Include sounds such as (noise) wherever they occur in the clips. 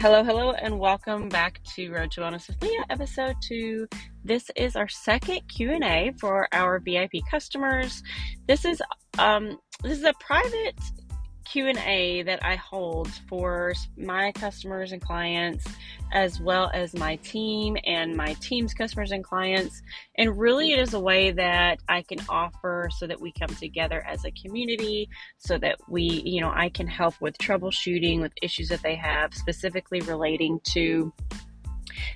Hello, hello, and welcome back to Road to Wellness with Leah, episode two. This is our second Q and A for our VIP customers. This is um, this is a private Q&A that I hold for my customers and clients as well as my team and my team's customers and clients. And really it is a way that I can offer so that we come together as a community so that we you know I can help with troubleshooting with issues that they have specifically relating to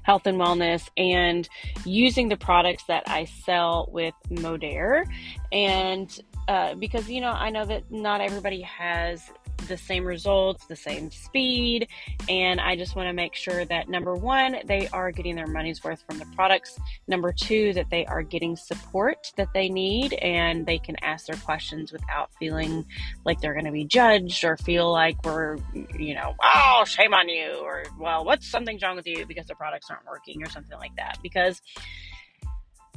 health and wellness and using the products that I sell with Modere and uh, because you know I know that not everybody has the same results, the same speed, and I just want to make sure that number one, they are getting their money's worth from the products. Number two, that they are getting support that they need and they can ask their questions without feeling like they're going to be judged or feel like we're, you know, oh, shame on you, or well, what's something's wrong with you because the products aren't working or something like that. Because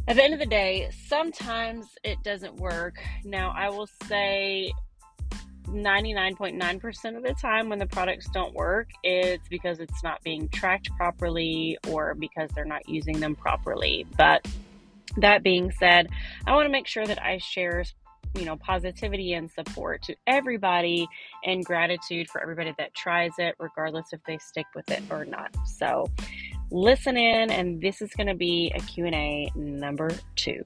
at the end of the day, sometimes it doesn't work. Now, I will say 99.9% of the time when the products don't work, it's because it's not being tracked properly or because they're not using them properly. But that being said, I want to make sure that I share you know positivity and support to everybody and gratitude for everybody that tries it regardless if they stick with it or not so listen in and this is going to be a q&a number two.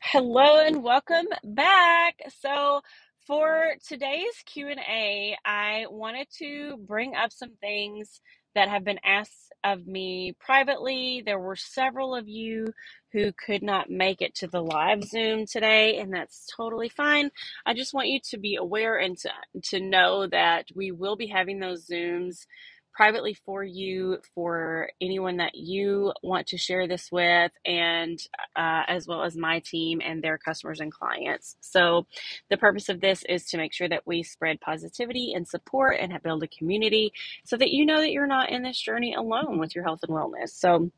Hello and welcome back. So for today's q&a i wanted to bring up some things that have been asked of me privately. There were several of you who could not make it to the live Zoom today, and that's totally fine. I just want you to be aware and to, to know that we will be having those Zooms privately for you for anyone that you want to share this with and uh, as well as my team and their customers and clients. So the purpose of this is to make sure that we spread positivity and support and build a community so that you know that you're not in this journey alone with your health and wellness. So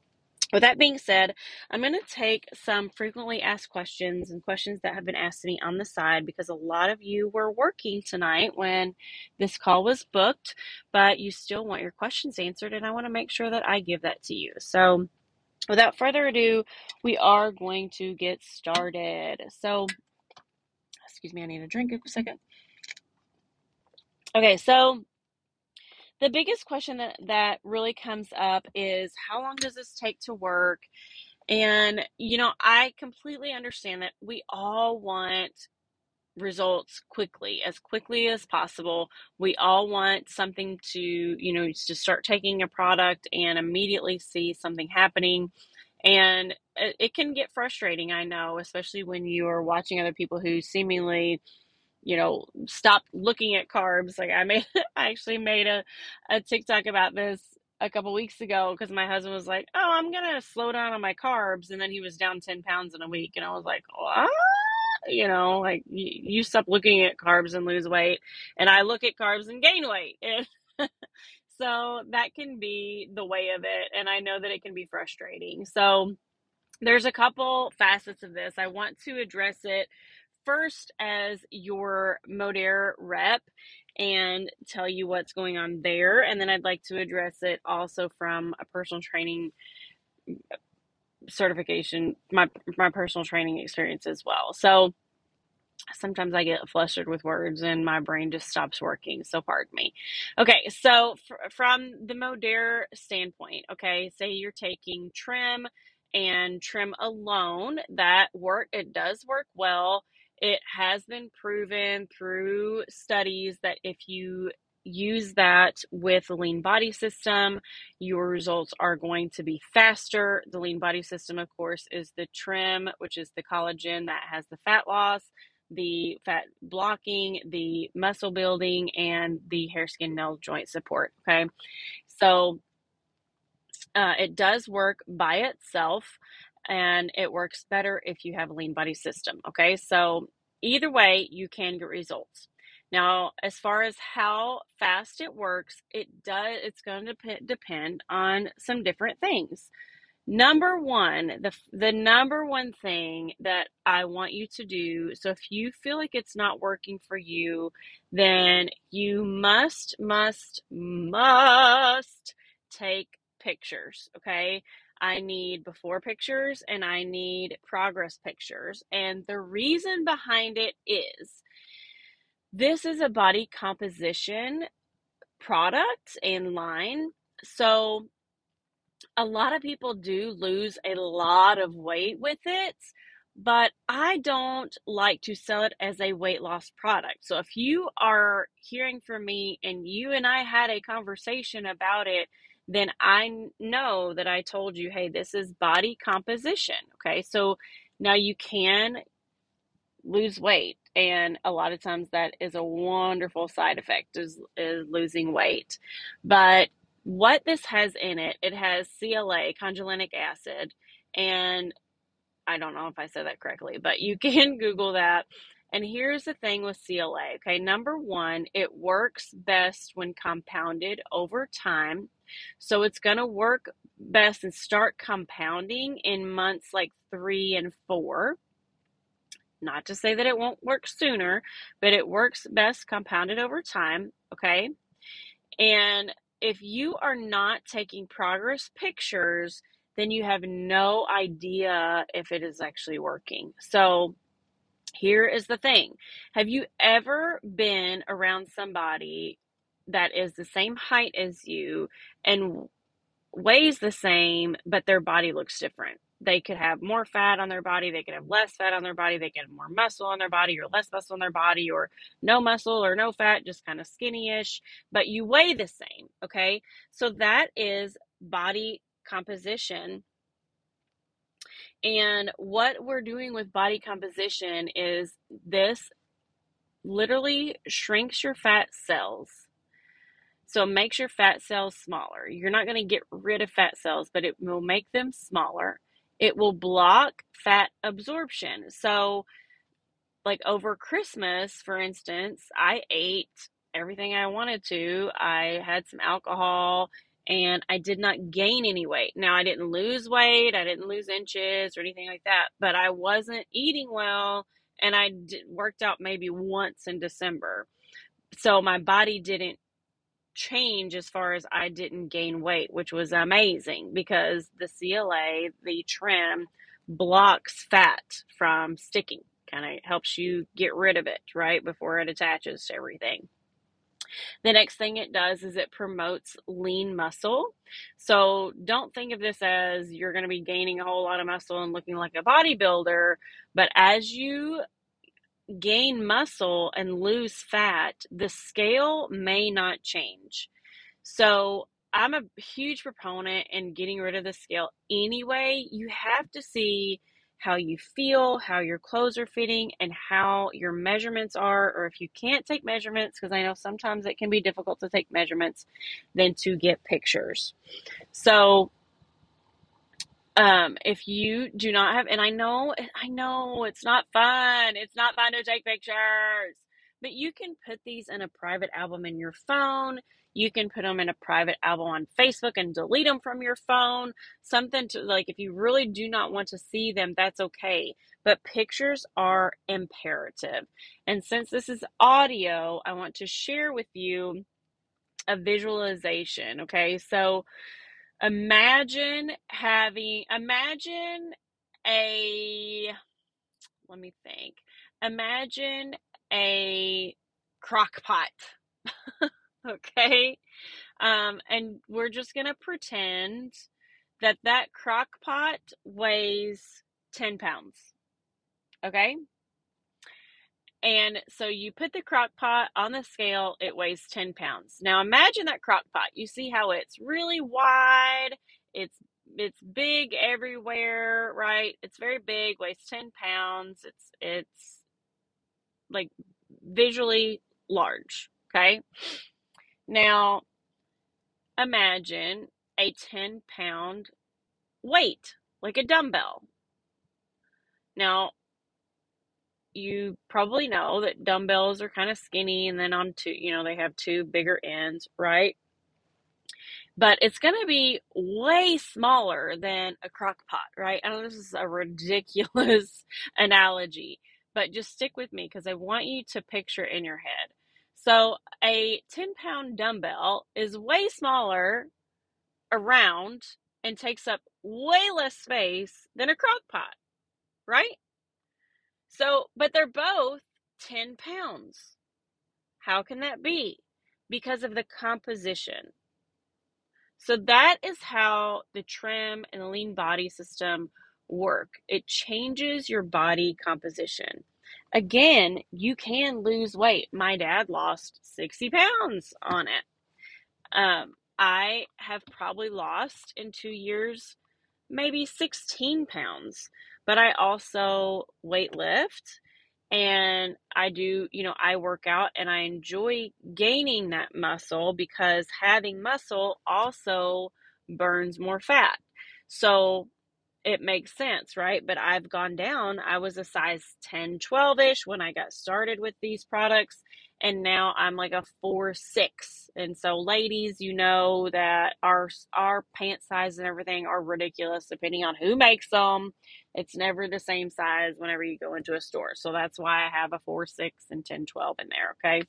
with that being said, I'm going to take some frequently asked questions and questions that have been asked to me on the side because a lot of you were working tonight when this call was booked, but you still want your questions answered, and I want to make sure that I give that to you. So, without further ado, we are going to get started. So, excuse me, I need a drink a second. Okay, so the biggest question that, that really comes up is how long does this take to work? And, you know, I completely understand that we all want results quickly, as quickly as possible. We all want something to, you know, to start taking a product and immediately see something happening. And it, can get frustrating, I know, especially when you are watching other people who seemingly you know, stop looking at carbs. Like I made, (laughs) I actually made a, a TikTok about this a couple weeks ago because my husband was like, "Oh, I'm gonna slow down on my carbs," and then he was down ten pounds in a week, and I was like, "What?" You know, like you, you stop looking at carbs and lose weight, and I look at carbs and gain weight. (laughs) so that can be the way of it, and I know that it can be frustrating. So there's a couple facets of this. I want to address it first as your Modere rep and tell you what's going on there. And then I'd like to address it also from a personal training certification, my, my personal training experience as well. So sometimes I get flustered with words and my brain just stops working. So pardon me. Okay. So fr- from the Modere standpoint, okay, say you're taking trim and trim alone that work, it does work well it has been proven through studies that if you use that with the lean body system, your results are going to be faster. The lean body system, of course, is the trim, which is the collagen that has the fat loss, the fat blocking, the muscle building, and the hair, skin, nail joint support. Okay. So uh, it does work by itself and it works better if you have a lean body system. Okay, so either way, you can get results. Now, as far as how fast it works, it does. It's going to depend on some different things. Number one, the the number one thing that I want you to do, so if you feel like it's not working for you, then you must, must, must take pictures, okay? I need before pictures and I need progress pictures. And the reason behind it is this is a body composition product and line. So a lot of people do lose a lot of weight with it, but I don't like to sell it as a weight loss product. So if you are hearing from me and you and I had a conversation about it, then I know that I told you, hey, this is body composition. Okay. So now you can lose weight. And a lot of times that is a wonderful side effect is, is losing weight. But what this has in it, it has CLA, conjuginic acid, and I don't know if I said that correctly, but you (laughs) can Google that. And here's the thing with CLA. Okay, number one, it works best when compounded over time. So it's going to work best and start compounding in months like three and four. Not to say that it won't work sooner, but it works best compounded over time. Okay. And if you are not taking progress pictures, then you have no idea if it is actually working. So, here is the thing Have you ever been around somebody that is the same height as you and weighs the same, but their body looks different? They could have more fat on their body, they could have less fat on their body, they could have more muscle on their body, or less muscle on their body, or no muscle or no fat, just kind of skinny ish, but you weigh the same. Okay. So that is body composition. And what we're doing with body composition is this literally shrinks your fat cells. So it makes your fat cells smaller. You're not going to get rid of fat cells, but it will make them smaller. It will block fat absorption. So, like over Christmas, for instance, I ate everything I wanted to. I had some alcohol and I did not gain any weight. Now, I didn't lose weight, I didn't lose inches or anything like that, but I wasn't eating well and I worked out maybe once in December. So my body didn't change as far as I didn't gain weight, which was amazing because the CLA, the trim, blocks fat from sticking, kind of helps you get rid of it right before it attaches to everything. The next thing it does is it promotes lean muscle. So don't think of this as you're going to be gaining a whole lot of muscle and looking like a bodybuilder, but as you gain muscle and lose fat, the scale may not change. So I'm a huge proponent in getting rid of the scale anyway. You have to see how you feel, how your clothes are fitting, and how your measurements are. Or if you can't take measurements, because I know sometimes it can be difficult to take measurements, then to get pictures. So um, if you do not have, and I know, I know it's not fun. It's not fun to take pictures, but you can put these in a private album in your phone. You can put them in a private album on Facebook and delete them from your phone. Something to like, if you really do not want to see them, that's okay. But pictures are imperative. And since this is audio, I want to share with you a visualization. Okay. So, Imagine having, imagine a, let me think. Imagine a crock pot. (laughs) (laughs) okay? Um, and we're just going to pretend that that crock pot weighs 10 pounds. Okay? And so you put the crock pot on the scale, it weighs 10 pounds. Now imagine that crock pot. You see how it's really wide, it's it's big everywhere, right? It's very big, weighs 10 pounds. It's it's like visually large, okay? Now imagine a 10 pound weight, like a dumbbell. Now, you probably know that dumbbells are kind of skinny and then on two, you know, they have two bigger ends, right? but it's going to be way smaller than a crock pot, right? I know this is a ridiculous (laughs) analogy, but just stick with me because I want you to picture in your head. So, a 10 pound dumbbell is way smaller around and takes up way less space than a crock pot, right? So, but they're both 10 pounds. How can that be? Because of the composition. So that is how the trim and the lean body system work. It changes your body composition. Again, you can lose weight. My dad lost 60 pounds on it. Um, I have probably lost in two years maybe 16 pounds, but I also weight lift and I do, you know, I work out and I enjoy gaining that muscle because having muscle also burns more fat. So it makes sense, right? But I've gone down. I was a size 10, 12 ish when I got started with these products. And now I'm like a four, six. And so ladies, you know that our, our pant size and everything are ridiculous depending on who makes them. It's never the same size whenever you go into a store. So that's why I have a four, six and 10, 12 in there. Okay.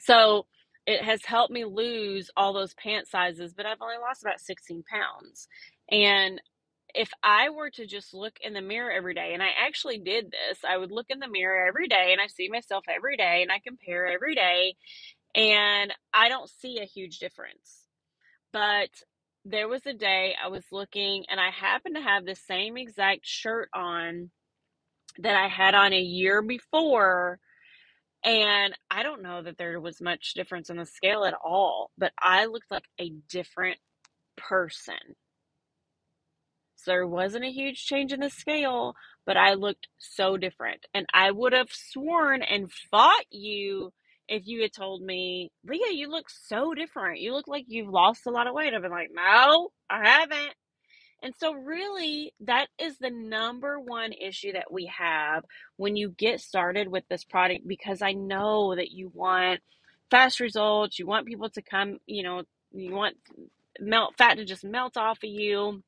So it has helped me lose all those pant sizes, but I've only lost about 16 pounds. And if I were to just look in the mirror every day, and I actually did this, I would look in the mirror every day and I see myself every day and I compare every day, and I don't see a huge difference. But there was a day I was looking and I happened to have the same exact shirt on that I had on a year before. And I don't know that there was much difference in the scale at all, but I looked like a different person. There wasn't a huge change in the scale, but I looked so different. And I would have sworn and fought you if you had told me, Leah, you look so different. You look like you've lost a lot of weight. I've been like, no, I haven't. And so, really, that is the number one issue that we have when you get started with this product because I know that you want fast results. You want people to come, you know, you want melt fat to just melt off of you.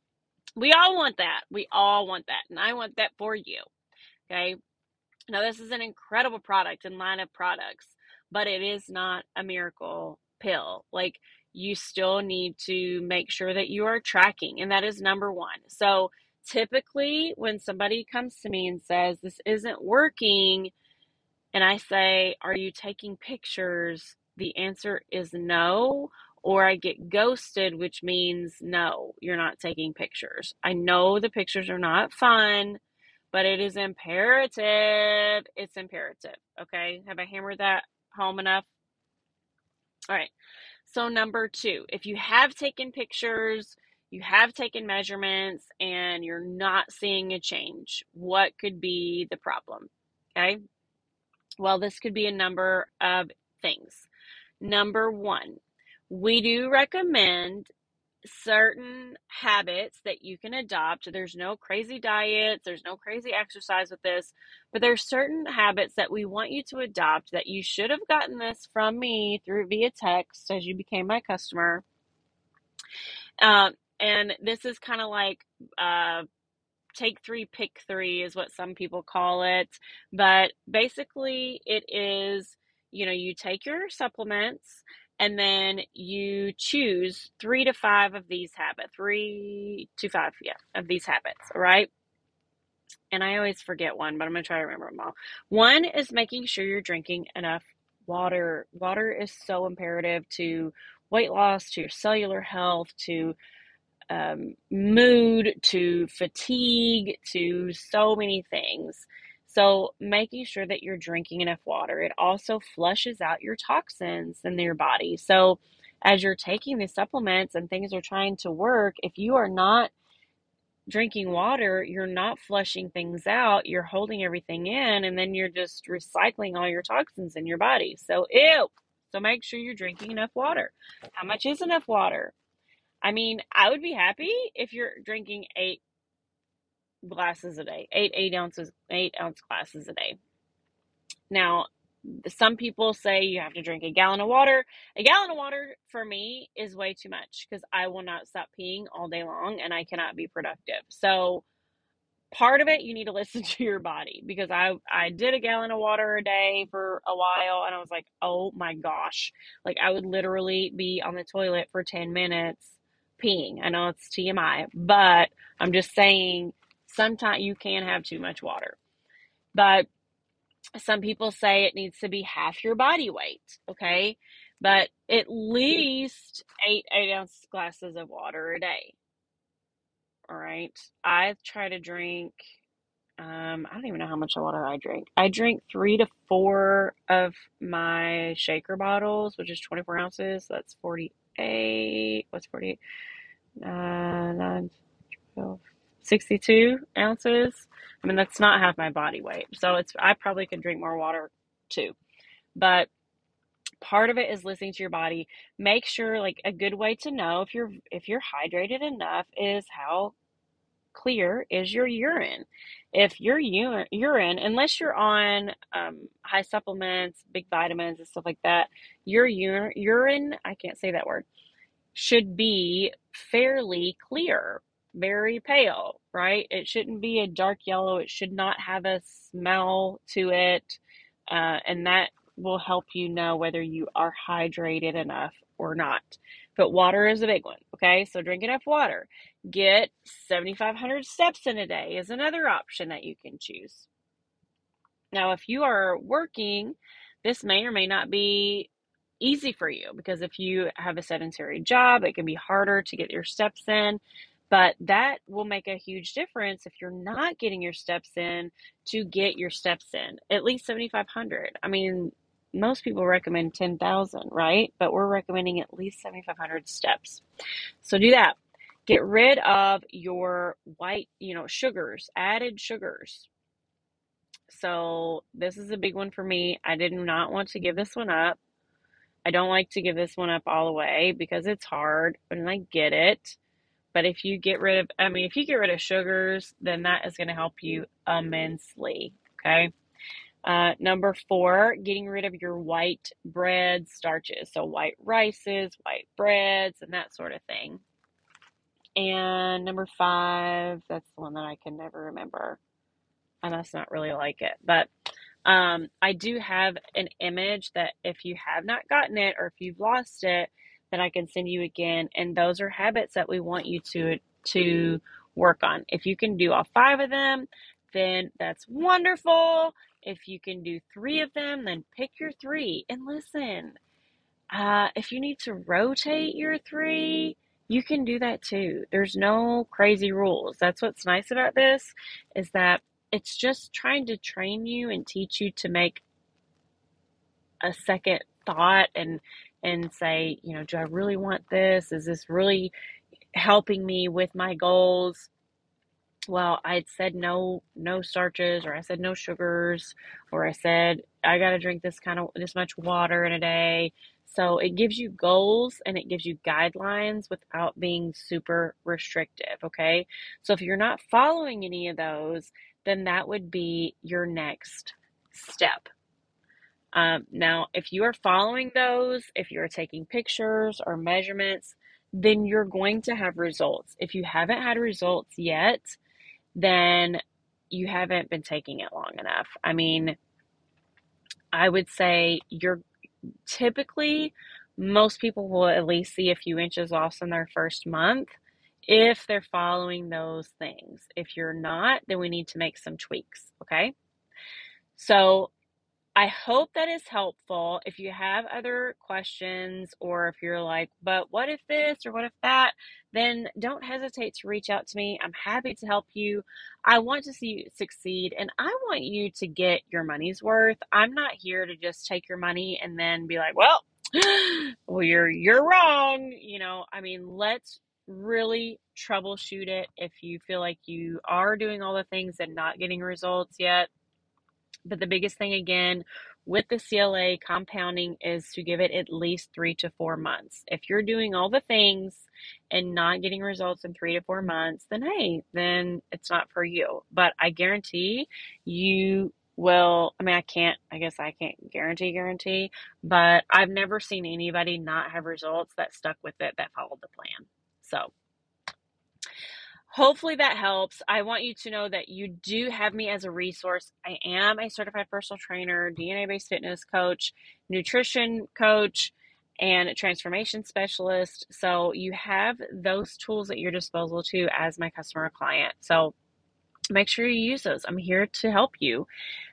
We all want that. We all want that. And I want that for you. Okay. Now, this is an incredible product and line of products, but it is not a miracle pill. Like, you still need to make sure that you are tracking, and that is number one. So, typically, when somebody comes to me and says, This isn't working, and I say, Are you taking pictures? The answer is no or I get ghosted, which means no, you're not taking pictures. I know the pictures are not fun, but it is imperative. It's imperative. Okay. Have I hammered that home enough? All right. So, number two, if you have taken pictures, you have taken measurements, and you're not seeing a change, what could be the problem? Okay. Well, this could be a number of things. Number one, we do recommend certain habits that you can adopt. There's no crazy diets, there's no crazy exercise with this, but there's certain habits that we want you to adopt that you should have gotten this from me through via text as you became my customer. Um, and this is kind of like uh, take three, pick three is what some people call it. But basically, it is you know, you take your supplements and then you choose three to five of these habits three to five yeah of these habits all right? And i always forget one but i'm to try to remember them all. One is making sure you're drinking enough water. Water is so imperative to weight loss to your cellular health to um, mood to fatigue to so many things so, making sure that you're drinking enough water. It also flushes out your toxins in your body. So, as you're taking the supplements and things are trying to work, if you are not drinking water, you're not flushing things out, you're holding everything in, and then you're just recycling all your toxins in your body. So, ew. So, make sure you're drinking enough water. How much is enough water? I mean, I would be happy if you're drinking eight glasses a day, eight eight ounces, eight ounce glasses a day. Now, some people say you have to drink a gallon of water. A gallon of water for me is way too much because I will not stop peeing all day long and I cannot be productive. So, part of it you need to (laughs) listen to your body because I I did a gallon of water a day for a while and I was like, "Oh my gosh." Like I would literally be on the toilet for 10 minutes peeing. I know it's TMI, but I'm just saying sometimes you can have too much water. But some people say it needs to be half your body weight, okay? But at least eight eight ounce glasses of water a day. All right. I try to drink um, I don't even know how much water I drink. I drink three to four of my shaker bottles, which is 24 ounces. That's 48. What's 48? Uh, 9, 12, 62 ounces. I mean, that's not half my body weight. So it's, I probably could drink more water too. But part of it is listening to your body. Make sure, like, a good way to know if you're, if you're hydrated enough is how clear is your urine. If your urine, unless you're on um, high supplements, big vitamins, and stuff like that, your urine, I can't say that word, should be fairly clear, very pale, right? It shouldn't be a dark yellow. It should not have a smell to it. Uh, and that will help you know whether you are hydrated enough or not. But water is a big one, okay? So drink enough water. Get 7,500 steps in a day is another option that you can choose. Now, if you are working, this may or may not be easy for you because if you have a sedentary job, it can be harder to get your steps in. But that will make a huge difference if you're not getting your steps in to get your steps in, at least 7,500. I mean, most people recommend 10,000, right? But we're recommending at least 7,500 steps. So do that. Get rid of your white, you know, sugars, added sugars. So this is a big one for me. I did not want to give this one up. I don't like to give this one up all the way because it's hard and I get it. But if you get rid of, I mean, if you get rid of sugars, then that is going to help you immensely. Okay. Uh, number four, getting rid of your white bread starches. So, white rices, white breads, and that sort of thing. And number five, that's the one that I can never remember. I must not really like it. But um, I do have an image that if you have not gotten it or if you've lost it, that I can send you again. And those are habits that we want you to to work on. If you can do all five of them, then that's wonderful. If you can do three of them, then pick your three. And listen, uh, if you need to rotate your three, you can do that too. There's no crazy rules. That's what's nice about this is that it's just trying to train you and teach you to make a second thought and and say, you know, do I really want this? Is this really helping me with my goals? well, I said no, no starches, or I said no sugars, or I said I got to drink this kind of this much water in a day. So it gives you goals and it gives you guidelines without being super restrictive. Okay. So if you're not following any of those, then that would be your next step. Um, now, if you are following those, if you're taking pictures or measurements, then you're going to have results. If you haven't had results yet, then you haven't been taking it long enough. I mean, I would say you're typically most people will at least see a few inches loss in their first month if they're following those things. If you're not, then we need to make some tweaks, okay? So I hope that is helpful. If you have other questions or if you're like, but what if this or what if that, then don't hesitate to reach out to me. I'm happy to help you. I want to see you succeed and I want you to get your money's worth. I'm not here to just take your money and then be like, well, (gasps) well you're you're wrong, you know. I mean, let's really troubleshoot it if you feel like you are doing all the things and not getting results yet but the biggest thing again with the CLA compounding is to give it at least three to four months. If you're doing all the things and not getting results in three to four months, then hey, then it's not for you. But I guarantee you will, I mean, I can't, I guess I can't guarantee, guarantee, but I've never seen anybody not have results that stuck with it that followed the plan. So, hopefully that helps. I want you to know that you do have me as a resource. I am a certified personal trainer, DNA based fitness coach, nutrition coach, and transformation specialist. So you have those tools at your disposal too as my customer client. So make sure you use those. I'm here to help you.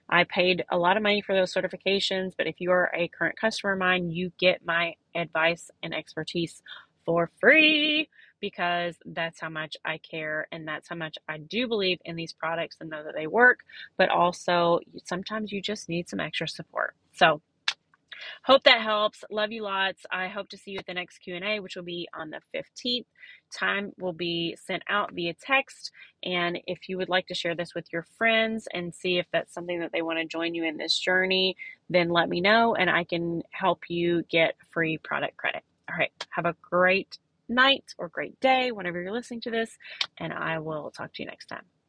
I paid a lot of money for those certifications, but if you are a current customer of mine, you get my advice and expertise for free because that's how much I care and that's how much I do believe in these products and know that they work, but also sometimes you just need some extra support. So, Hope that helps. Love you lots. I hope to see you at the next Q&A, which will be on the 15th. Time will be sent out via text. And if you would like to share this with your friends and see if that's something that they want to join you in this journey, then let me know and I can help you get free product credit. All right. Have a great night or great day whenever you're listening to this, and I will talk to you next time.